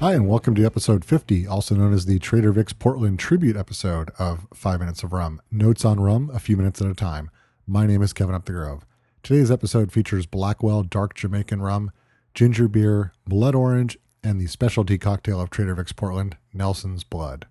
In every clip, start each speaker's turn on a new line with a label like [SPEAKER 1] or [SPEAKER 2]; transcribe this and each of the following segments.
[SPEAKER 1] Hi, and welcome to episode 50, also known as the Trader Vic's Portland Tribute episode of Five Minutes of Rum. Notes on rum, a few minutes at a time. My name is Kevin Upthegrove. Today's episode features Blackwell Dark Jamaican Rum, ginger beer, blood orange, and the specialty cocktail of Trader Vic's Portland, Nelson's Blood.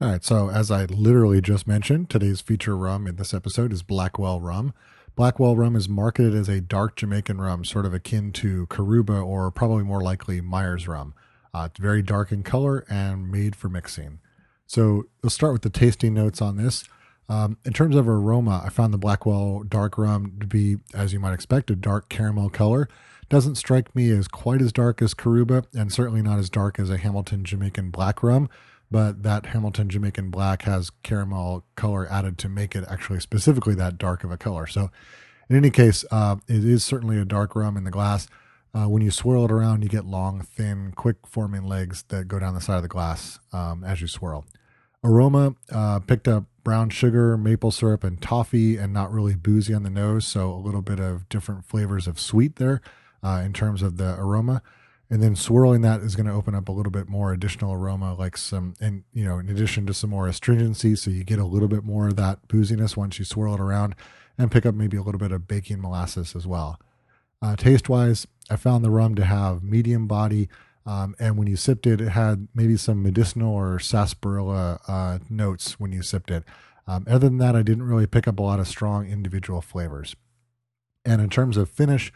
[SPEAKER 1] All right, so as I literally just mentioned, today's feature rum in this episode is Blackwell Rum. Blackwell rum is marketed as a dark Jamaican rum, sort of akin to Coruba or probably more likely Myers rum. Uh, it's very dark in color and made for mixing. So let's start with the tasting notes on this. Um, in terms of aroma, I found the Blackwell dark rum to be, as you might expect, a dark caramel color. Doesn't strike me as quite as dark as Coruba, and certainly not as dark as a Hamilton Jamaican black rum. But that Hamilton Jamaican black has caramel color added to make it actually specifically that dark of a color. So, in any case, uh, it is certainly a dark rum in the glass. Uh, when you swirl it around, you get long, thin, quick forming legs that go down the side of the glass um, as you swirl. Aroma uh, picked up brown sugar, maple syrup, and toffee, and not really boozy on the nose. So a little bit of different flavors of sweet there uh, in terms of the aroma. And then swirling that is going to open up a little bit more additional aroma, like some, and you know, in addition to some more astringency. So you get a little bit more of that booziness once you swirl it around and pick up maybe a little bit of baking molasses as well. Uh, taste wise, I found the rum to have medium body. Um, and when you sipped it, it had maybe some medicinal or sarsaparilla uh, notes when you sipped it. Um, other than that, I didn't really pick up a lot of strong individual flavors. And in terms of finish,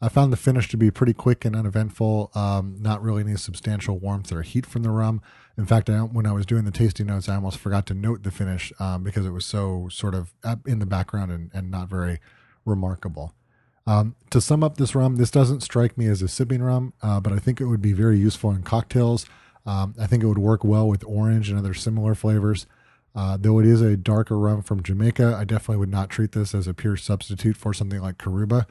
[SPEAKER 1] I found the finish to be pretty quick and uneventful. Um, not really any substantial warmth or heat from the rum. In fact, I, when I was doing the tasting notes, I almost forgot to note the finish um, because it was so sort of in the background and, and not very remarkable. Um, to sum up this rum, this doesn't strike me as a sipping rum, uh, but I think it would be very useful in cocktails. Um, I think it would work well with orange and other similar flavors. Uh, though it is a darker rum from Jamaica, I definitely would not treat this as a pure substitute for something like Coruba.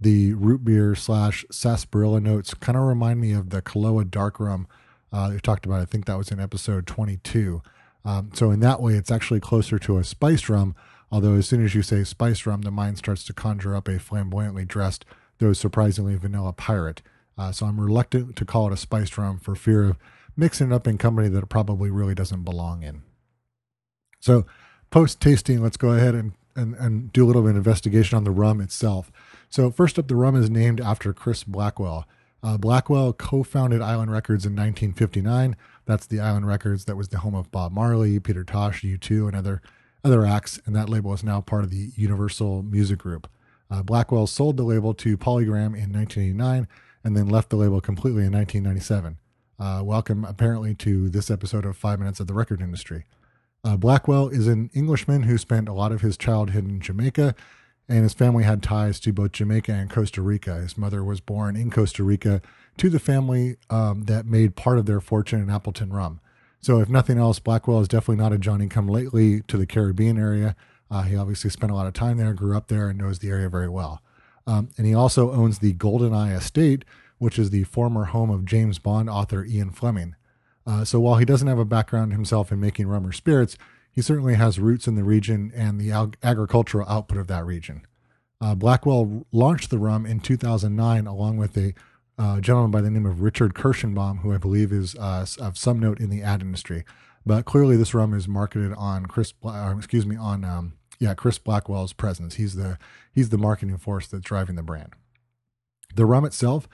[SPEAKER 1] The root beer slash sarsaparilla notes kind of remind me of the Koloa dark rum uh, we talked about. I think that was in episode 22. Um, so in that way, it's actually closer to a spiced rum, Although, as soon as you say spice rum, the mind starts to conjure up a flamboyantly dressed, though surprisingly vanilla pirate. Uh, so I'm reluctant to call it a spiced rum for fear of mixing it up in company that it probably really doesn't belong in. So, post tasting, let's go ahead and, and, and do a little bit of investigation on the rum itself. So, first up, the rum is named after Chris Blackwell. Uh, Blackwell co founded Island Records in 1959. That's the Island Records that was the home of Bob Marley, Peter Tosh, U2, and other other acts, and that label is now part of the Universal Music Group. Uh, Blackwell sold the label to Polygram in 1989 and then left the label completely in 1997. Uh, welcome, apparently, to this episode of Five Minutes of the Record Industry. Uh, Blackwell is an Englishman who spent a lot of his childhood in Jamaica, and his family had ties to both Jamaica and Costa Rica. His mother was born in Costa Rica to the family um, that made part of their fortune in Appleton rum. So, if nothing else, Blackwell is definitely not a Johnny come lately to the Caribbean area. Uh, he obviously spent a lot of time there, grew up there, and knows the area very well. Um, and he also owns the GoldenEye Estate, which is the former home of James Bond author Ian Fleming. Uh, so, while he doesn't have a background himself in making rum or spirits, he certainly has roots in the region and the ag- agricultural output of that region. Uh, Blackwell launched the rum in 2009 along with a a gentleman by the name of Richard Kirshenbaum, who I believe is uh, of some note in the ad industry. But clearly, this rum is marketed on Chris, uh, excuse me, on um, yeah, Chris Blackwell's presence. He's the he's the marketing force that's driving the brand. The rum itself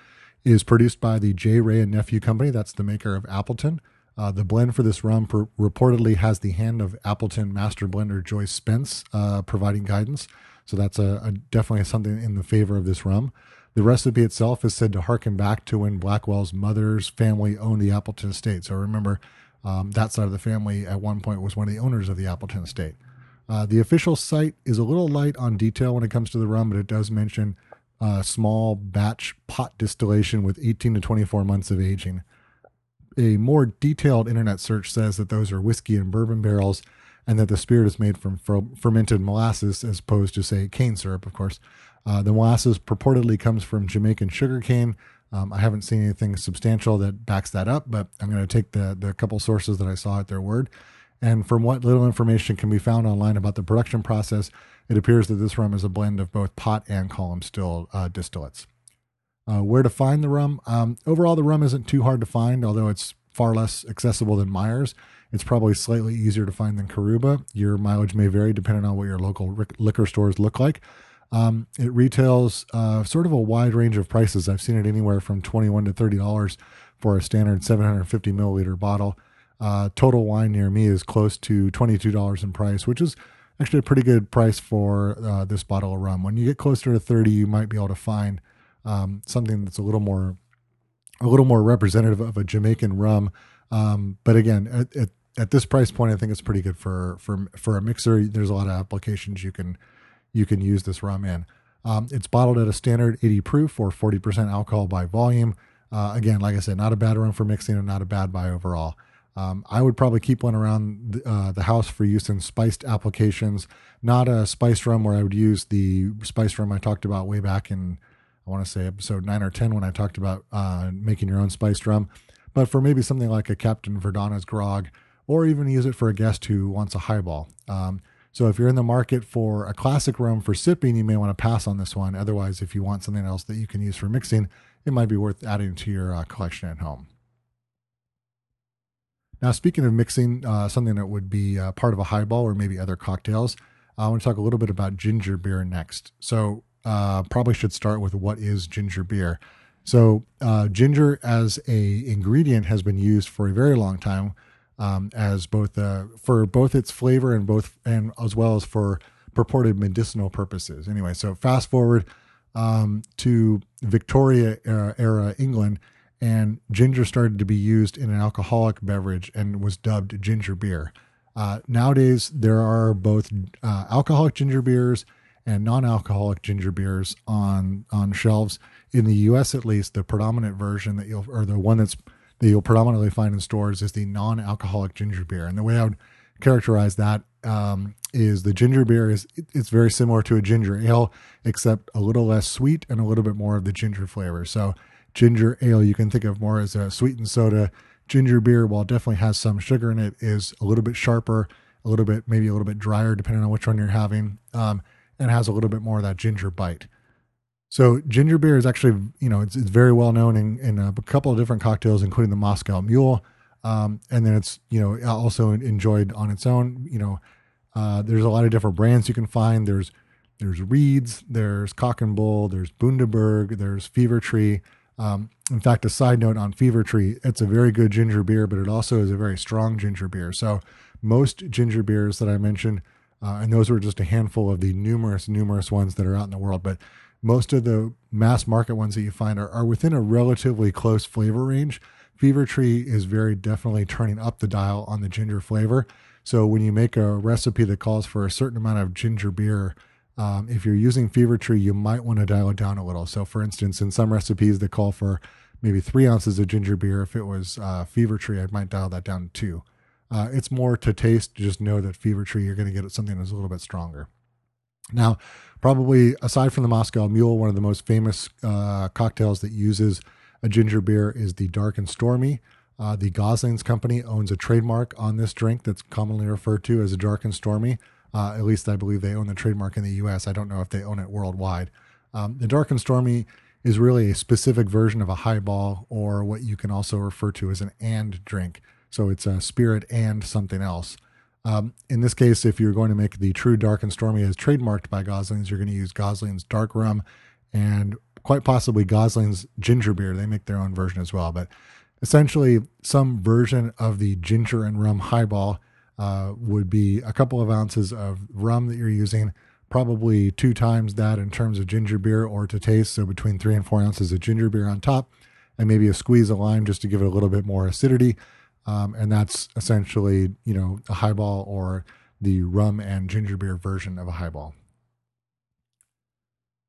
[SPEAKER 1] is produced by the J. Wray and Nephew Company. That's the maker of Appleton. Uh, the blend for this rum per- reportedly has the hand of Appleton master blender Joyce Spence uh, providing guidance. So that's a, a, definitely something in the favor of this rum. The recipe itself is said to harken back to when Blackwell's mother's family owned the Appleton estate. So remember, um, that side of the family at one point was one of the owners of the Appleton estate. Uh, the official site is a little light on detail when it comes to the rum, but it does mention uh, small batch pot distillation with 18 to 24 months of aging. A more detailed internet search says that those are whiskey and bourbon barrels and that the spirit is made from fermented molasses as opposed to, say, cane syrup, of course. Uh, the molasses purportedly comes from Jamaican sugarcane. Um, I haven't seen anything substantial that backs that up, but I'm going to take the the couple sources that I saw at their word. And from what little information can be found online about the production process, it appears that this rum is a blend of both pot and column still uh, distillates. Uh, where to find the rum? Um, overall, the rum isn't too hard to find, although it's far less accessible than Myers. It's probably slightly easier to find than Coruba. Your mileage may vary depending on what your local liquor stores look like. Um, it retails uh, sort of a wide range of prices. I've seen it anywhere from 21 to $30 for a standard 750 milliliter bottle. Uh, total wine near me is close to $22 in price, which is actually a pretty good price for uh, this bottle of rum. When you get closer to 30, you might be able to find um, something that's a little more a little more representative of a Jamaican rum. Um, but again, at, at, at, this price point, I think it's pretty good for for for a mixer. There's a lot of applications you can you can use this rum in. Um, it's bottled at a standard 80 proof or 40% alcohol by volume. Uh, again, like I said, not a bad rum for mixing and not a bad buy overall. Um, I would probably keep one around the, uh, the, house for use in spiced applications, not a spiced rum where I would use the spiced rum I talked about way back in, I want to say episode nine or 10 when I talked about uh, making your own spiced rum, but for maybe something like a Captain Verdana's grog, or even use it for a guest who wants a highball. Um, so if you're in the market for a classic rum for sipping, you may want to pass on this one. Otherwise, if you want something else that you can use for mixing, it might be worth adding to your uh, collection at home. Now, speaking of mixing, uh, something that would be uh, part of a highball or maybe other cocktails, I want to talk a little bit about ginger beer next. So, uh, probably should start with what is ginger beer. So, uh, ginger as a ingredient has been used for a very long time um, as both uh, for both its flavor and both and as well as for purported medicinal purposes. Anyway, so fast forward um, to Victoria era, era England and ginger started to be used in an alcoholic beverage and was dubbed ginger beer. Uh, nowadays, there are both uh, alcoholic ginger beers and non-alcoholic ginger beers on on shelves. In the U.S., at least, the predominant version that you'll or the one that's that you'll predominantly find in stores is the non-alcoholic ginger beer. And the way I would characterize that um, is the ginger beer is it's very similar to a ginger ale, except a little less sweet and a little bit more of the ginger flavor. So ginger ale you can think of more as a sweetened soda. Ginger beer, while definitely has some sugar in it, is a little bit sharper, a little bit maybe a little bit drier depending on which one you're having, um, and has a little bit more of that ginger bite. So ginger beer is actually you know it's, it's very well known in, in a couple of different cocktails, including the Moscow Mule, um, and then it's you know also enjoyed on its own. You know, uh, there's a lot of different brands you can find. There's there's Reed's, there's Cock and Bull, there's Bundaberg, there's Fever Tree. Um, in fact, a side note on Fever Tree, it's a very good ginger beer, but it also is a very strong ginger beer. So most ginger beers that I mentioned, uh, and those were just a handful of the numerous, numerous ones that are out in the world, but most of the mass market ones that you find are, are within a relatively close flavor range. Fever Tree is very definitely turning up the dial on the ginger flavor. So when you make a recipe that calls for a certain amount of ginger beer, um, if you're using Fever Tree, you might want to dial it down a little. So, for instance, in some recipes that call for maybe three ounces of ginger beer, if it was uh, Fever Tree, I might dial that down to two. Uh, it's more to taste. Just know that Fever Tree, you're going to get something that's a little bit stronger. Now, probably aside from the Moscow Mule, one of the most famous uh, cocktails that uses a ginger beer is the Dark and Stormy. Uh, the Goslings Company owns a trademark on this drink that's commonly referred to as a Dark and Stormy. Uh, at least I believe they own the trademark in the U.S. I don't know if they own it worldwide. Um, the Dark and Stormy is really a specific version of a highball, or what you can also refer to as an and drink. So it's a spirit and something else. Um, in this case, if you're going to make the true Dark and Stormy as trademarked by Goslings, you're going to use Gosling's dark rum and quite possibly Gosling's ginger beer. They make their own version as well. But essentially, some version of the ginger and rum highball uh, would be a couple of ounces of rum that you're using, probably two times that in terms of ginger beer or to taste. So between three and four ounces of ginger beer on top, and maybe a squeeze of lime just to give it a little bit more acidity. Um, and that's essentially, you know, a highball or the rum and ginger beer version of a highball.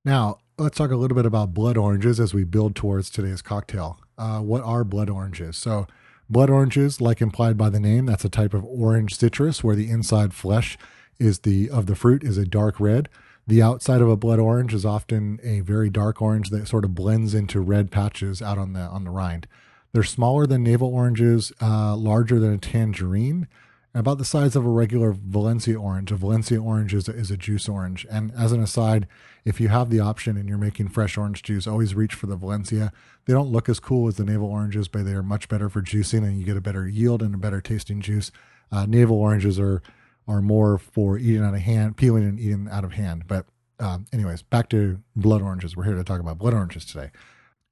[SPEAKER 1] Now, let's talk a little bit about blood oranges as we build towards today's cocktail. Uh, what are blood oranges? So, Blood oranges, like implied by the name, that's a type of orange citrus where the inside flesh is the of the fruit is a dark red. The outside of a blood orange is often a very dark orange that sort of blends into red patches out on the on the rind. They're smaller than navel oranges, uh, larger than a tangerine, and about the size of a regular Valencia orange. A Valencia orange is a, is a juice orange. And as an aside, if you have the option and you're making fresh orange juice, always reach for the Valencia. They don't look as cool as the navel oranges, but they are much better for juicing and you get a better yield and a better tasting juice. Uh, navel oranges are are more for eating out of hand, peeling and eating out of hand. But um, anyways, back to blood oranges. We're here to talk about blood oranges today.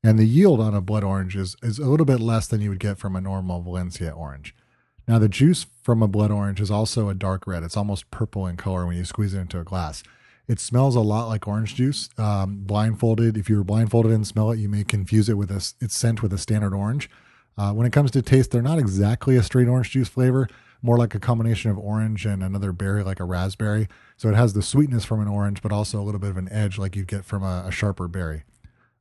[SPEAKER 1] And the yield on a blood orange is, is a little bit less than you would get from a normal Valencia orange. Now, the juice from a blood orange is also a dark red. It's almost purple in color when you squeeze it into a glass. It smells a lot like orange juice. Um, blindfolded, if you were blindfolded and smell it, you may confuse it with a, its scent with a standard orange. Uh, when it comes to taste, they're not exactly a straight orange juice flavor, more like a combination of orange and another berry, like a raspberry. So it has the sweetness from an orange, but also a little bit of an edge, like you'd get from a, a sharper berry.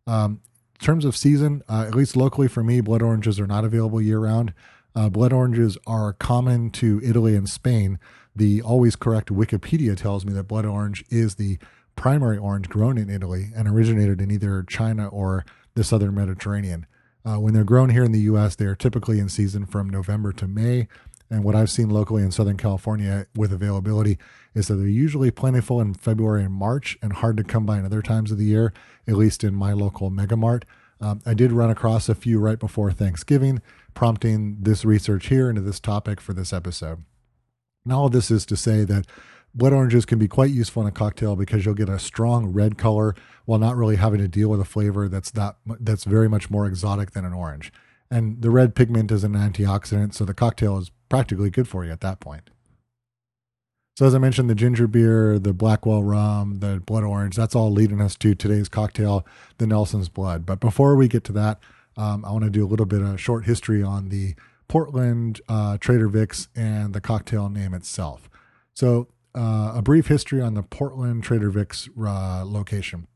[SPEAKER 1] Um, terms of season, uh, at least locally for me, blood oranges are not available year round. Uh, blood oranges are common to Italy and Spain. The always correct Wikipedia tells me that blood orange is the primary orange grown in Italy and originated in either China or the southern Mediterranean. Uh, when they're grown here in the U.S., they are typically in season from November to May. And what I've seen locally in Southern California with availability is that they're usually plentiful in February and March and hard to come by in other times of the year, at least in my local Megamart. Um, I did run across a few right before Thanksgiving, prompting this research here into this topic for this episode. Now, all this is to say that blood oranges can be quite useful in a cocktail because you'll get a strong red color while not really having to deal with a flavor that's that that's very much more exotic than an orange. And the red pigment is an antioxidant, so the cocktail is practically good for you at that point. So, as I mentioned, the ginger beer, the Blackwell rum, the blood orange, that's all leading us to today's cocktail, the Nelson's Blood. But before we get to that, um, I want to do a little bit of short history on the Portland uh, Trader Vic's and the cocktail name itself. So, uh, a brief history on the Portland Trader Vic's uh, location.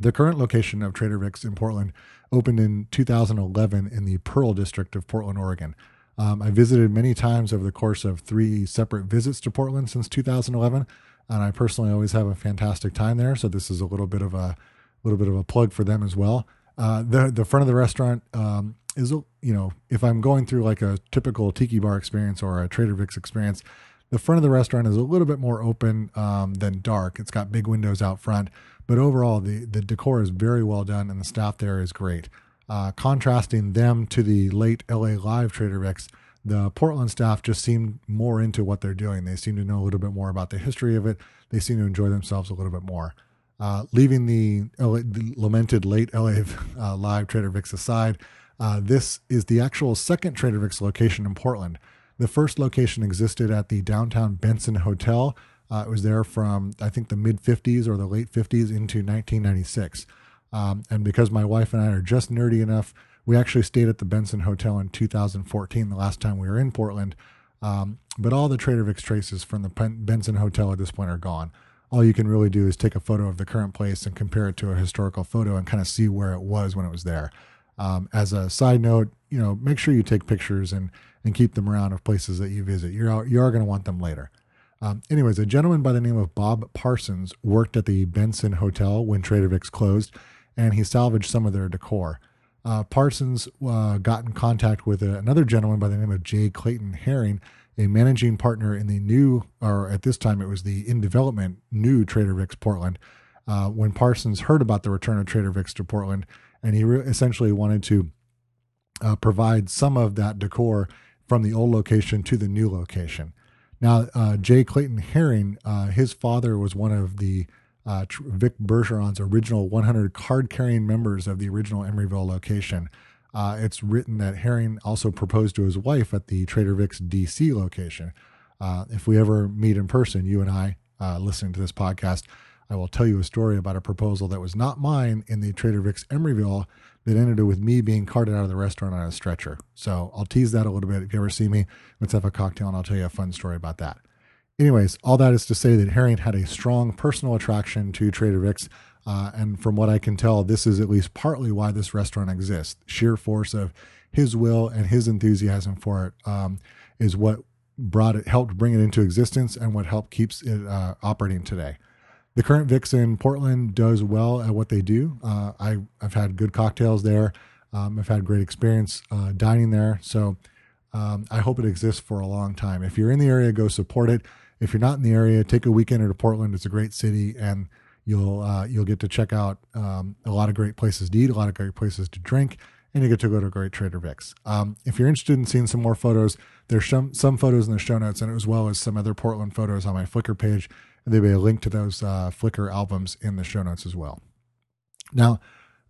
[SPEAKER 1] The current location of Trader Vic's in Portland opened in 2011 in the Pearl District of Portland, Oregon. Um, I visited many times over the course of three separate visits to Portland since 2011, and I personally always have a fantastic time there. So this is a little bit of a little bit of a plug for them as well. Uh, the the front of the restaurant um, is you know if I'm going through like a typical tiki bar experience or a Trader Vic's experience, the front of the restaurant is a little bit more open um, than dark. It's got big windows out front, but overall the the decor is very well done and the staff there is great. Uh, contrasting them to the late LA Live Trader Vic's, the Portland staff just seemed more into what they're doing. They seem to know a little bit more about the history of it. They seem to enjoy themselves a little bit more. Uh, leaving the, LA, the, lamented late LA uh, Live Trader Vic's aside, uh, this is the actual second Trader Vic's location in Portland. The first location existed at the downtown Benson Hotel. Uh, it was there from, I think, the mid 50s or the late 50s into 1996. Um, and because my wife and I are just nerdy enough, we actually stayed at the Benson Hotel in 2014, the last time we were in Portland. Um, but all the Trader Vic's traces from the Benson Hotel at this point are gone. All you can really do is take a photo of the current place and compare it to a historical photo and kind of see where it was when it was there. Um, as a side note, you know, make sure you take pictures and and keep them around of places that you visit. You're you are going to want them later. Um, anyways, a gentleman by the name of Bob Parsons worked at the Benson Hotel when Trader Vic's closed, and he salvaged some of their decor. Uh, Parsons uh, got in contact with another gentleman by the name of Jay Clayton Herring, a managing partner in the new, or at this time it was the in development new Trader Vic's Portland. Uh, when Parsons heard about the return of Trader Vic's to Portland, and he re- essentially wanted to uh, provide some of that decor from the old location to the new location. Now, uh, Jay Clayton Herring, uh, his father was one of the uh, Vic Bergeron's original 100 card carrying members of the original Emeryville location. Uh, it's written that Herring also proposed to his wife at the Trader Vic's DC location. Uh, if we ever meet in person, you and I, uh, listening to this podcast, I will tell you a story about a proposal that was not mine in the Trader Vic's Emeryville that ended with me being carted out of the restaurant on a stretcher. So I'll tease that a little bit. If you ever see me, let's have a cocktail and I'll tell you a fun story about that. Anyways, all that is to say that Herring had a strong personal attraction to Trader Vic's. Uh, and from what I can tell, this is at least partly why this restaurant exists. Sheer force of his will and his enthusiasm for it um, is what brought it, helped bring it into existence, and what helped keeps it uh, operating today. The current Vic's in Portland does well at what they do. Uh, I, have had good cocktails there. Um, I've had great experience uh, dining there. So Um, I hope it exists for a long time. If you're in the area, go support it. If you're not in the area, take a weekend to Portland. It's a great city, and you'll uh, you'll get to check out um, a lot of great places to eat, a lot of great places to drink, and you get to go to a great Trader Vic's. Um, if you're interested in seeing some more photos, there's some some photos in the show notes, and as well as some other Portland photos on my Flickr page. And there'll be a link to those uh, Flickr albums in the show notes as well. Now,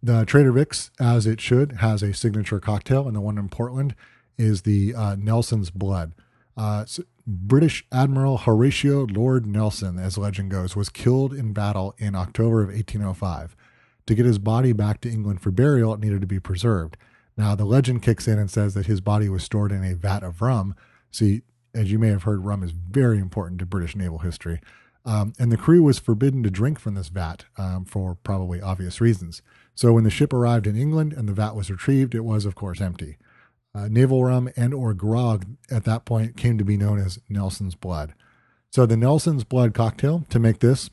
[SPEAKER 1] the Trader Vic's, as it should, has a signature cocktail, and the one in Portland is the uh, Nelson's Blood. Uh, so British Admiral Horatio Lord Nelson, as legend goes, was killed in battle in October of 1805. To get his body back to England for burial, it needed to be preserved. Now, the legend kicks in and says that his body was stored in a vat of rum. See, as you may have heard, rum is very important to British naval history. Um, and the crew was forbidden to drink from this vat um, for probably obvious reasons. So when the ship arrived in England and the vat was retrieved, it was, of course, empty. Uh, naval rum and or grog at that point came to be known as Nelson's Blood. So the Nelson's Blood cocktail, to make this,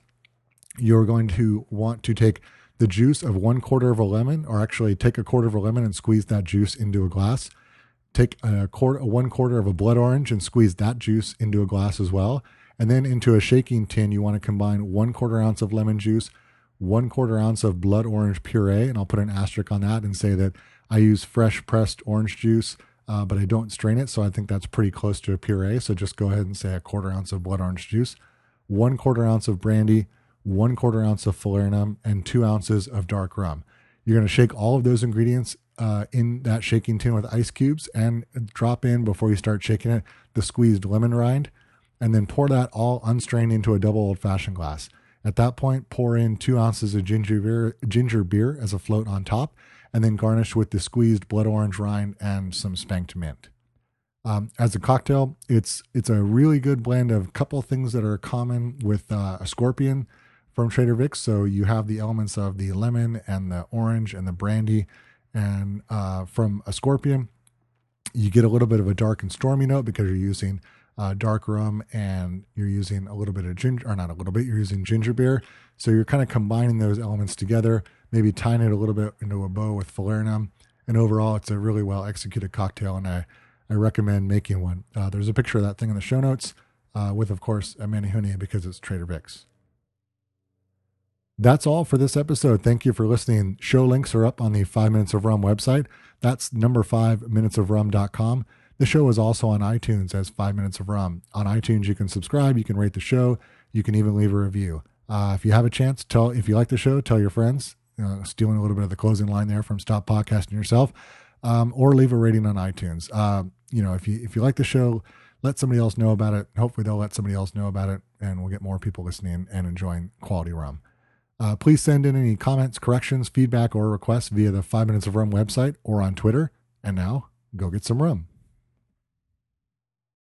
[SPEAKER 1] you're going to want to take the juice of one quarter of a lemon, or actually take a quarter of a lemon and squeeze that juice into a glass. Take a quarter, one quarter of a blood orange and squeeze that juice into a glass as well. And then into a shaking tin, you want to combine one quarter ounce of lemon juice, one quarter ounce of blood orange puree, and I'll put an asterisk on that and say that I use fresh pressed orange juice, uh, but I don't strain it, so I think that's pretty close to a puree. So just go ahead and say a quarter ounce of blood orange juice, one quarter ounce of brandy, one quarter ounce of falernum, and two ounces of dark rum. You're going to shake all of those ingredients uh, in that shaking tin with ice cubes and drop in before you start shaking it the squeezed lemon rind, and then pour that all unstrained into a double old fashioned glass. At that point, pour in two ounces of ginger beer, ginger beer as a float on top, and then garnish with the squeezed blood orange rind and some spanked mint. Um, as a cocktail, it's it's a really good blend of a couple things that are common with uh, a scorpion from Trader Vic's. So you have the elements of the lemon and the orange and the brandy, and uh, from a scorpion, you get a little bit of a dark and stormy note because you're using uh, dark rum and you're using a little bit of ginger, or not a little bit, you're using ginger beer. So you're kind of combining those elements together, maybe tying it a little bit into a bow with falernum. And overall, it's a really well executed cocktail, and I, I recommend making one. Uh, there's a picture of that thing in the show notes, uh, with, of course, a Menehune because it's Trader Vic's. That's all for this episode. Thank you for listening. Show links are up on the 5 Minutes of Rum website. That's number 5 minutes of minutesofrum.com. The show is also on iTunes as Five Minutes of Rum. On iTunes, you can subscribe, you can rate the show, you can even leave a review. Uh, if you have a chance, tell if you like the show, tell your friends. Uh, stealing a little bit of the closing line there from Stop Podcasting Yourself, um, or leave a rating on iTunes. Uh, you know, if you if you like the show, let somebody else know about it. Hopefully, they'll let somebody else know about it, and we'll get more people listening and enjoying quality rum. Uh, please send in any comments, corrections, feedback, or requests via the Five Minutes of Rum website or on Twitter. And now, go get some rum.